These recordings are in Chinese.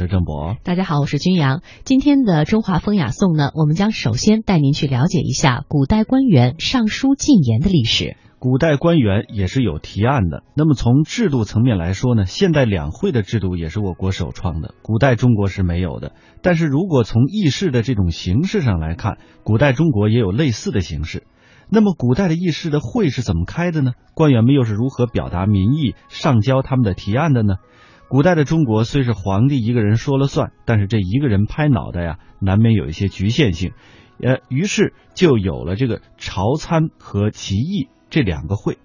是郑博。大家好，我是君阳。今天的中华风雅颂呢，我们将首先带您去了解一下古代官员上书进言的历史。古代官员也是有提案的。那么从制度层面来说呢，现代两会的制度也是我国首创的，古代中国是没有的。但是如果从议事的这种形式上来看，古代中国也有类似的形式。那么古代的议事的会是怎么开的呢？官员们又是如何表达民意、上交他们的提案的呢？古代的中国虽是皇帝一个人说了算，但是这一个人拍脑袋呀，难免有一些局限性。呃，于是就有了这个朝参和集议这两个会。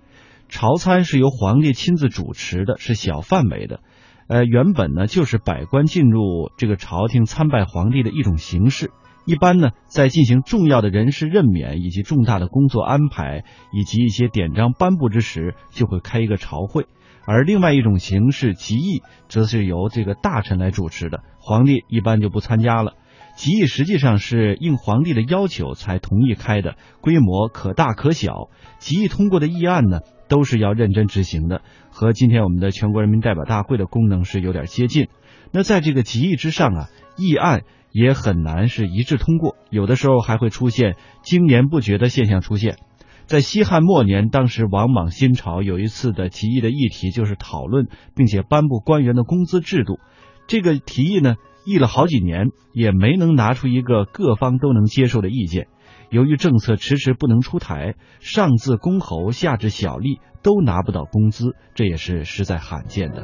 朝参是由皇帝亲自主持的，是小范围的。呃，原本呢就是百官进入这个朝廷参拜皇帝的一种形式。一般呢，在进行重要的人事任免以及重大的工作安排以及一些典章颁布之时，就会开一个朝会。而另外一种形式集议，则是由这个大臣来主持的，皇帝一般就不参加了。集议实际上是应皇帝的要求才同意开的，规模可大可小。集议通过的议案呢，都是要认真执行的，和今天我们的全国人民代表大会的功能是有点接近。那在这个集议之上啊，议案也很难是一致通过，有的时候还会出现经年不绝的现象出现。在西汉末年，当时王莽新朝有一次的提议的议题就是讨论并且颁布官员的工资制度。这个提议呢，议了好几年，也没能拿出一个各方都能接受的意见。由于政策迟迟不能出台，上至公侯，下至小吏都拿不到工资，这也是实在罕见的。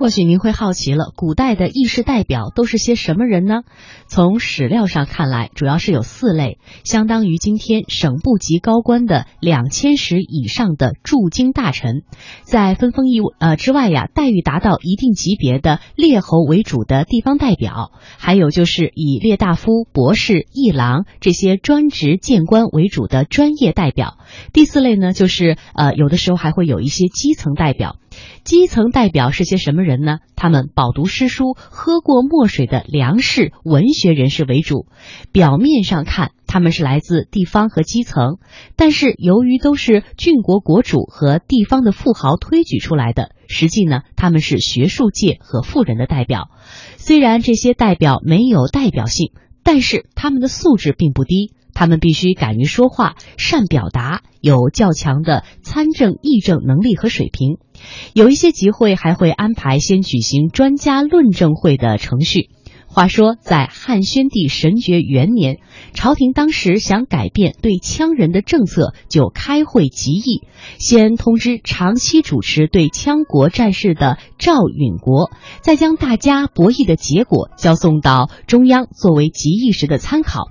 或许您会好奇了，古代的议事代表都是些什么人呢？从史料上看来，主要是有四类，相当于今天省部级高官的两千石以上的驻京大臣，在分封议呃之外呀，待遇达到一定级别的列侯为主的地方代表，还有就是以列大夫、博士、议郎这些专职谏官为主的专业代表。第四类呢，就是呃有的时候还会有一些基层代表。基层代表是些什么人呢？他们饱读诗书、喝过墨水的良士、文学人士为主。表面上看，他们是来自地方和基层，但是由于都是郡国国主和地方的富豪推举出来的，实际呢，他们是学术界和富人的代表。虽然这些代表没有代表性，但是他们的素质并不低。他们必须敢于说话、善表达，有较强的参政议政能力和水平。有一些集会还会安排先举行专家论证会的程序。话说，在汉宣帝神爵元年，朝廷当时想改变对羌人的政策，就开会集议，先通知长期主持对羌国战事的赵允国，再将大家博弈的结果交送到中央，作为集议时的参考。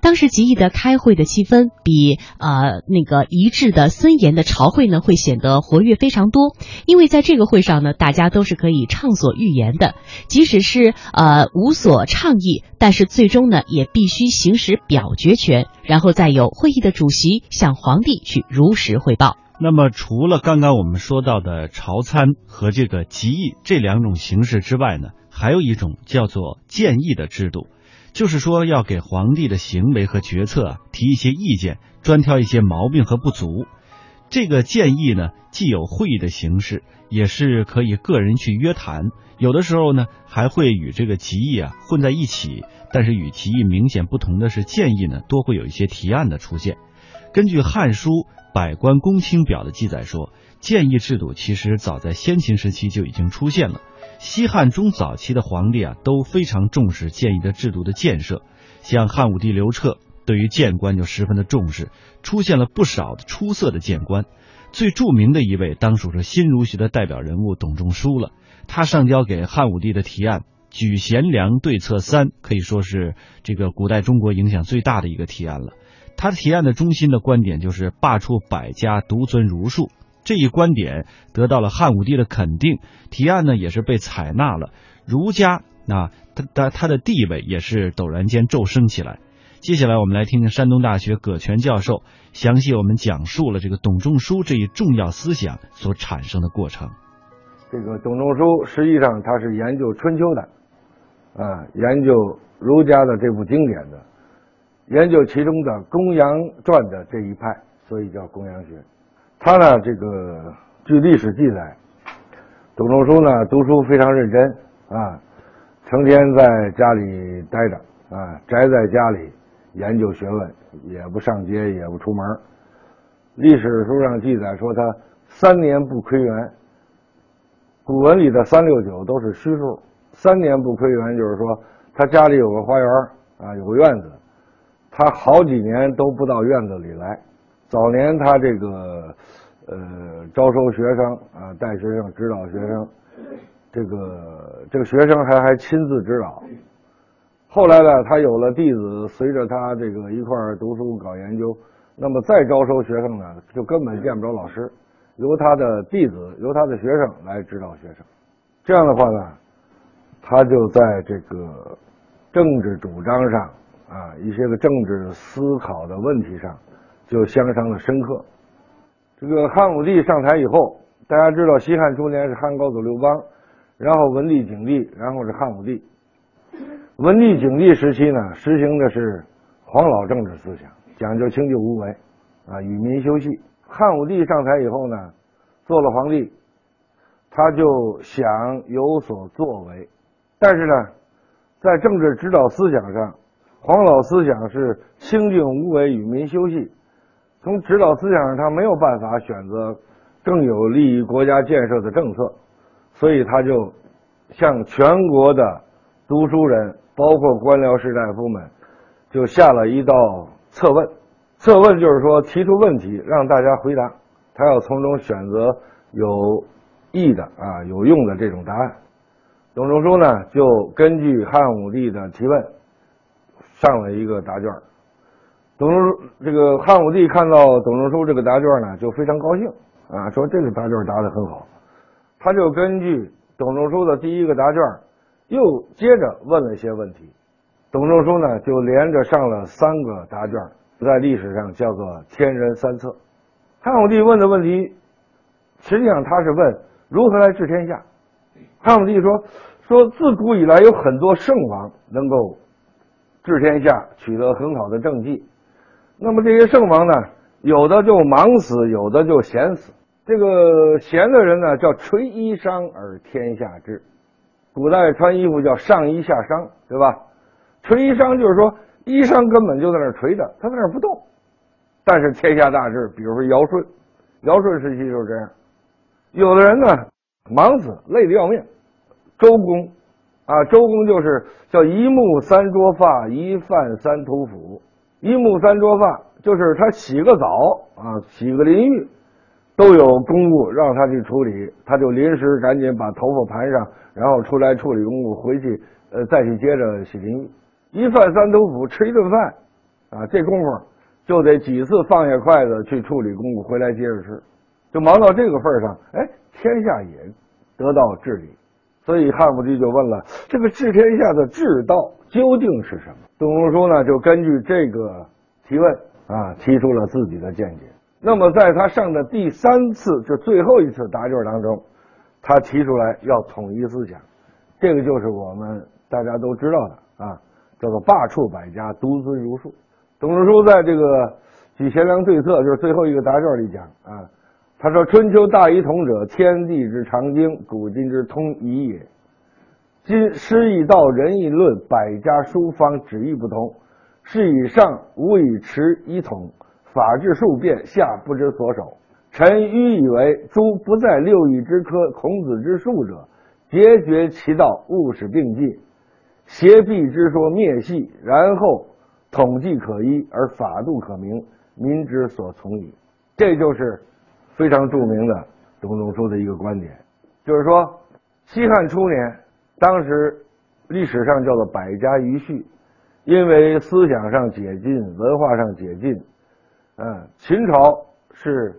当时集议的开会的气氛比呃那个一致的森严的朝会呢会显得活跃非常多，因为在这个会上呢，大家都是可以畅所欲言的，即使是呃无所倡议，但是最终呢也必须行使表决权，然后再由会议的主席向皇帝去如实汇报。那么除了刚刚我们说到的朝参和这个集议这两种形式之外呢，还有一种叫做建议的制度。就是说，要给皇帝的行为和决策提一些意见，专挑一些毛病和不足。这个建议呢，既有会议的形式，也是可以个人去约谈。有的时候呢，还会与这个集议啊混在一起。但是与提议明显不同的是，建议呢多会有一些提案的出现。根据《汉书·百官公卿表》的记载说，建议制度其实早在先秦时期就已经出现了。西汉中早期的皇帝啊，都非常重视建议的制度的建设。像汉武帝刘彻，对于谏官就十分的重视，出现了不少的出色的谏官。最著名的一位，当属是新儒学的代表人物董仲舒了。他上交给汉武帝的提案《举贤良对策三》，可以说是这个古代中国影响最大的一个提案了。他提案的中心的观点就是罢黜百家，独尊儒术。这一观点得到了汉武帝的肯定，提案呢也是被采纳了。儒家啊，他他他的地位也是陡然间骤升起来。接下来我们来听听山东大学葛全教授详细我们讲述了这个董仲舒这一重要思想所产生的过程。这个董仲舒实际上他是研究春秋的，啊，研究儒家的这部经典的，研究其中的《公羊传》的这一派，所以叫公羊学。他呢，这个据历史记载，董仲舒呢，读书非常认真啊，成天在家里待着啊，宅在家里研究学问，也不上街，也不出门。历史书上记载说他三年不窥园。古文里的三六九都是虚数，三年不窥园就是说他家里有个花园啊，有个院子，他好几年都不到院子里来。早年他这个。呃，招收学生啊，带学生，指导学生，这个这个学生还还亲自指导。后来呢，他有了弟子，随着他这个一块儿读书搞研究，那么再招收学生呢，就根本见不着老师，由他的弟子，由他的学生来指导学生。这样的话呢，他就在这个政治主张上啊，一些个政治思考的问题上，就相当的深刻。这个汉武帝上台以后，大家知道西汉初年是汉高祖刘邦，然后文帝、景帝，然后是汉武帝。文帝、景帝时期呢，实行的是黄老政治思想，讲究清就无为，啊，与民休息。汉武帝上台以后呢，做了皇帝，他就想有所作为，但是呢，在政治指导思想上，黄老思想是清静无为，与民休息。从指导思想上，他没有办法选择更有利于国家建设的政策，所以他就向全国的读书人，包括官僚士大夫们，就下了一道测问。测问就是说提出问题，让大家回答，他要从中选择有益的啊有用的这种答案。董仲舒呢，就根据汉武帝的提问，上了一个答卷。董仲舒这个汉武帝看到董仲舒这个答卷呢，就非常高兴啊，说这个答卷答的很好。他就根据董仲舒的第一个答卷，又接着问了一些问题。董仲舒呢，就连着上了三个答卷，在历史上叫做“天人三策”。汉武帝问的问题，实际上他是问如何来治天下。汉武帝说：“说自古以来有很多圣王能够治天下，取得很好的政绩。”那么这些圣王呢，有的就忙死，有的就闲死。这个闲的人呢，叫垂衣裳而天下治。古代穿衣服叫上衣下裳，对吧？垂衣裳就是说衣裳根本就在那儿垂着，他在那儿不动。但是天下大治，比如说尧舜，尧舜时期就是这样。有的人呢，忙死，累得要命。周公啊，周公就是叫一木三捉发，一饭三屠斧。一木三桌饭，就是他洗个澡啊，洗个淋浴，都有公务让他去处理，他就临时赶紧把头发盘上，然后出来处理公务，回去呃再去接着洗淋浴。一饭三督府吃一顿饭啊，这功夫就得几次放下筷子去处理公务，回来接着吃，就忙到这个份上，哎，天下也得到治理。所以汉武帝就问了：这个治天下的治道究竟是什么？董仲舒呢，就根据这个提问啊，提出了自己的见解。那么，在他上的第三次，就最后一次答卷当中，他提出来要统一思想，这个就是我们大家都知道的啊，叫做罢黜百家，独尊儒术。董仲舒在这个《举贤良对策》就是最后一个答卷里讲啊，他说：“春秋大一统者，天地之常经，古今之通义也。”今诗易道仁义论百家书方旨意不同，是以上无以持一统，法治数变，下不知所守。臣愚以为诸不在六艺之科，孔子之术者，节绝其道，务使并进，邪辟之说灭系，然后统计可依，而法度可明，民之所从矣。这就是非常著名的董仲舒的一个观点，就是说西汉初年。当时历史上叫做百家余序，因为思想上解禁，文化上解禁。嗯，秦朝是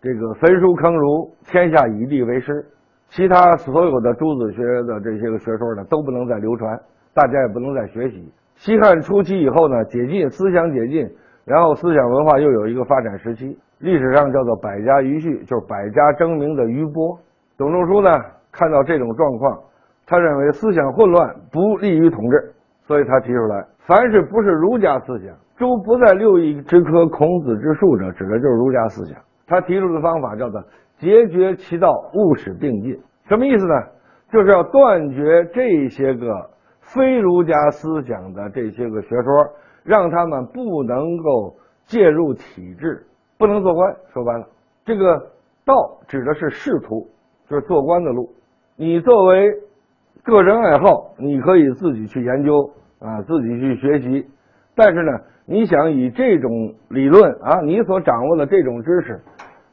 这个焚书坑儒，天下以吏为师，其他所有的诸子学的这些个学说呢都不能再流传，大家也不能再学习。西汉初期以后呢，解禁思想解禁，然后思想文化又有一个发展时期，历史上叫做百家余序，就是百家争鸣的余波。董仲舒呢看到这种状况。他认为思想混乱不利于统治，所以他提出来：凡是不是儒家思想，诸不在六艺之科、孔子之术者，指的就是儒家思想。他提出的方法叫做“截绝其道，务使并进”。什么意思呢？就是要断绝这些个非儒家思想的这些个学说，让他们不能够介入体制，不能做官。说白了，这个道指的是仕途，就是做官的路。你作为个人爱好，你可以自己去研究啊，自己去学习。但是呢，你想以这种理论啊，你所掌握的这种知识，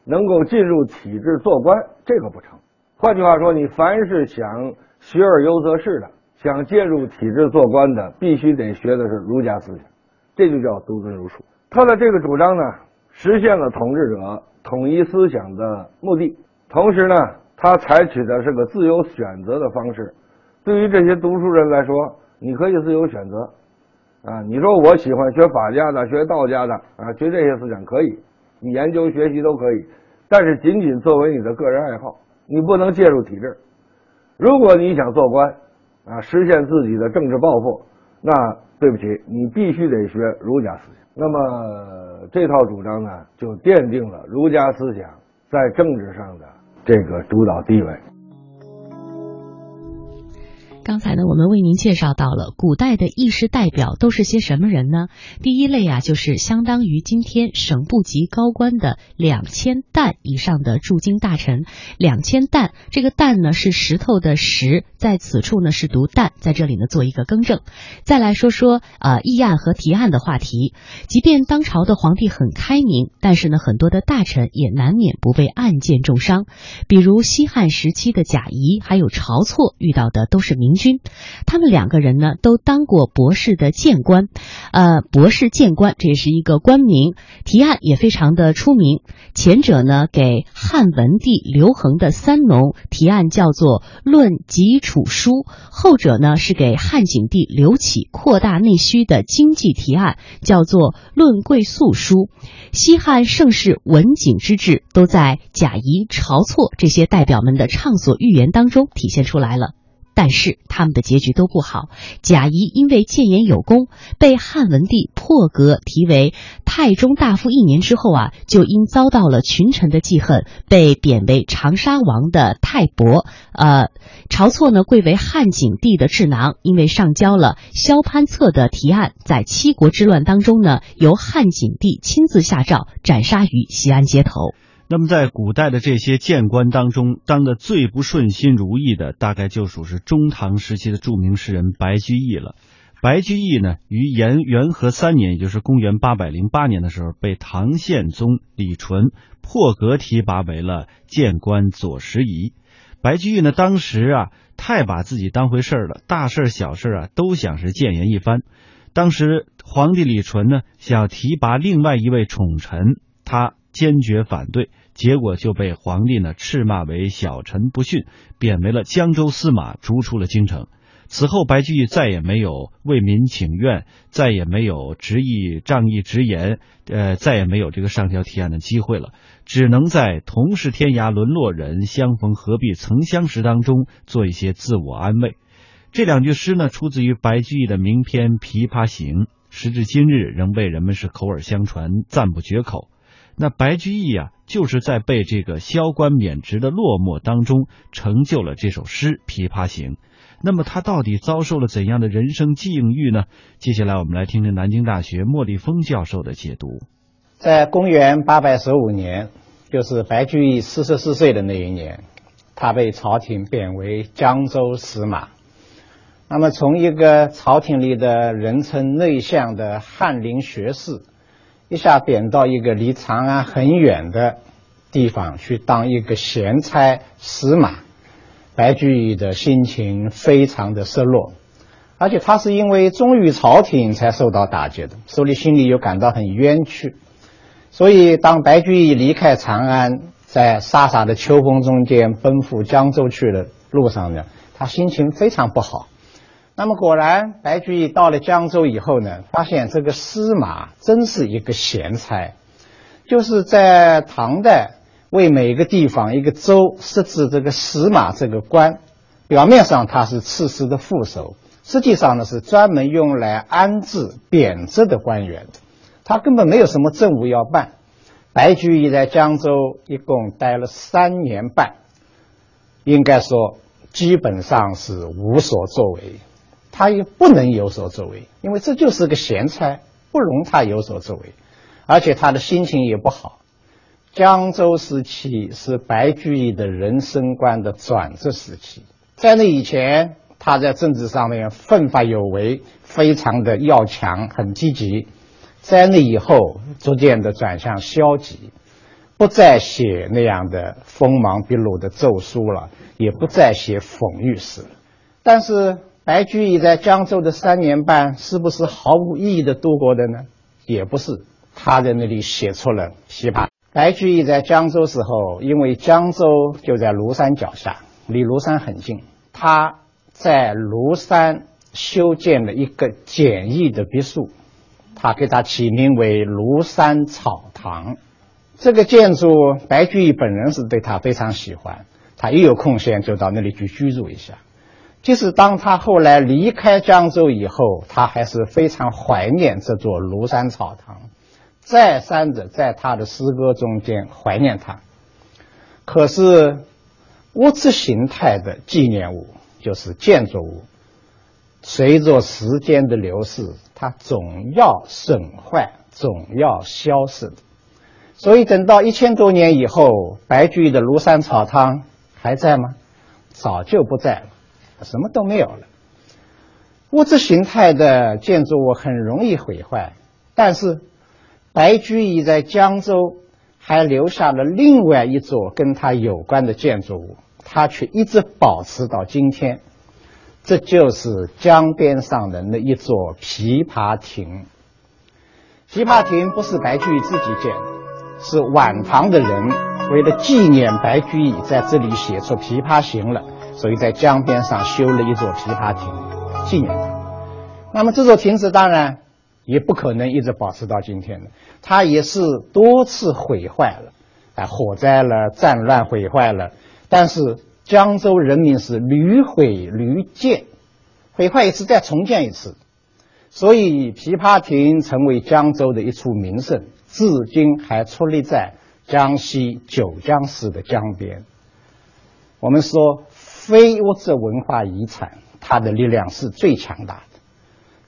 能够进入体制做官，这个不成。换句话说，你凡是想学而优则仕的，想介入体制做官的，必须得学的是儒家思想，这就叫独尊儒术。他的这个主张呢，实现了统治者统一思想的目的，同时呢，他采取的是个自由选择的方式。对于这些读书人来说，你可以自由选择啊，你说我喜欢学法家的，学道家的啊，学这些思想可以，你研究学习都可以，但是仅仅作为你的个人爱好。你不能介入体制。如果你想做官，啊，实现自己的政治抱负，那对不起，你必须得学儒家思想。那么这套主张呢，就奠定了儒家思想在政治上的这个主导地位。刚才呢，我们为您介绍到了古代的议事代表都是些什么人呢？第一类啊，就是相当于今天省部级高官的两千担以上的驻京大臣。两千担，这个担呢是石头的石，在此处呢是读担，在这里呢做一个更正。再来说说呃议案和提案的话题。即便当朝的皇帝很开明，但是呢很多的大臣也难免不被案件重伤。比如西汉时期的贾谊还有晁错遇到的都是明。军，他们两个人呢都当过博士的谏官，呃，博士谏官这也是一个官名，提案也非常的出名。前者呢给汉文帝刘恒的三农提案叫做《论吉楚书》，后者呢是给汉景帝刘启扩大内需的经济提案叫做《论贵粟书》。西汉盛世文景之治都在贾谊、晁错这些代表们的畅所欲言当中体现出来了。但是他们的结局都不好。贾谊因为谏言有功，被汉文帝破格提为太中大夫一年之后啊，就因遭到了群臣的记恨，被贬为长沙王的太伯。呃，晁错呢贵为汉景帝的智囊，因为上交了萧潘策的提案，在七国之乱当中呢，由汉景帝亲自下诏斩杀于西安街头。那么，在古代的这些谏官当中，当的最不顺心如意的，大概就属是中唐时期的著名诗人白居易了。白居易呢，于元元和三年，也就是公元八百零八年的时候，被唐宪宗李纯破格提拔为了谏官左拾遗。白居易呢，当时啊，太把自己当回事儿了，大事小事啊，都想是谏言一番。当时皇帝李纯呢，想要提拔另外一位宠臣，他。坚决反对，结果就被皇帝呢斥骂为小臣不逊，贬为了江州司马，逐出了京城。此后，白居易再也没有为民请愿，再也没有执意仗义直言，呃，再也没有这个上交提案的机会了，只能在同是天涯沦落人，相逢何必曾相识当中做一些自我安慰。这两句诗呢，出自于白居易的名篇《琵琶行》，时至今日仍被人们是口耳相传，赞不绝口。那白居易啊，就是在被这个萧官免职的落寞当中，成就了这首诗《琵琶行》。那么他到底遭受了怎样的人生境遇呢？接下来我们来听听南京大学莫立峰教授的解读。在公元八百十五年，就是白居易四十四岁的那一年，他被朝廷贬为江州司马。那么从一个朝廷里的人称内相的翰林学士。一下贬到一个离长安很远的地方去当一个闲差司马，白居易的心情非常的失落，而且他是因为忠于朝廷才受到打击的，所以心里又感到很冤屈。所以当白居易离开长安，在飒飒的秋风中间奔赴江州去的路上呢，他心情非常不好。那么果然，白居易到了江州以后呢，发现这个司马真是一个闲差，就是在唐代为每个地方一个州设置这个司马这个官，表面上他是刺史的副手，实际上呢是专门用来安置贬谪的官员，他根本没有什么政务要办。白居易在江州一共待了三年半。应该说基本上是无所作为，他也不能有所作为，因为这就是个闲差，不容他有所作为，而且他的心情也不好。江州时期是白居易的人生观的转折时期，在那以前，他在政治上面奋发有为，非常的要强，很积极。在那以后，逐渐的转向消极，不再写那样的锋芒毕露的奏书了，也不再写讽喻诗了。但是，白居易在江州的三年半，是不是毫无意义的度过的呢？也不是，他在那里写出了琵琶。白居易在江州时候，因为江州就在庐山脚下，离庐山很近，他在庐山修建了一个简易的别墅，他给他起名为庐山草堂。这个建筑，白居易本人是对他非常喜欢，他一有空闲就到那里去居住一下。即使当他后来离开江州以后，他还是非常怀念这座庐山草堂。再三的在他的诗歌中间怀念他，可是物质形态的纪念物就是建筑物，随着时间的流逝，它总要损坏，总要消失的。所以等到一千多年以后，白居易的庐山草堂还在吗？早就不在了，什么都没有了。物质形态的建筑物很容易毁坏，但是。白居易在江州还留下了另外一座跟他有关的建筑物，他却一直保持到今天。这就是江边上的那一座琵琶亭。琵琶亭不是白居易自己建的，是晚唐的人为了纪念白居易在这里写出《琵琶行》了，所以在江边上修了一座琵琶亭纪念他。那么这座亭子当然。也不可能一直保持到今天的，它也是多次毁坏了，啊，火灾了、战乱毁坏了。但是江州人民是屡毁屡建，毁坏一次再重建一次，所以琵琶亭成为江州的一处名胜，至今还矗立在江西九江市的江边。我们说非物质文化遗产，它的力量是最强大的。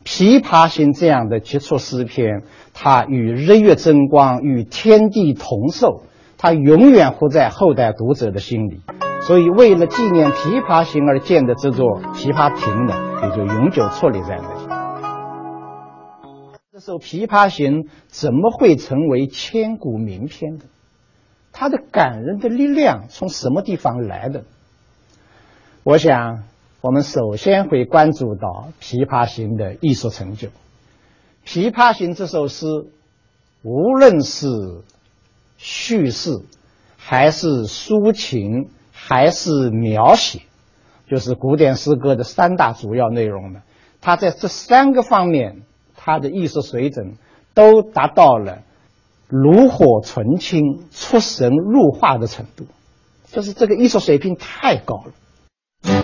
《琵琶行》这样的杰出诗篇，它与日月争光，与天地同寿，它永远活在后代读者的心里。所以，为了纪念《琵琶行》而建的这座琵琶亭呢，也就永久矗立在那里。这首《琵琶行》怎么会成为千古名篇的？它的感人的力量从什么地方来的？我想。我们首先会关注到《琵琶行》的艺术成就。《琵琶行》这首诗，无论是叙事，还是抒情，还是描写，就是古典诗歌的三大主要内容呢。它在这三个方面，它的艺术水准都达到了炉火纯青、出神入化的程度，就是这个艺术水平太高了。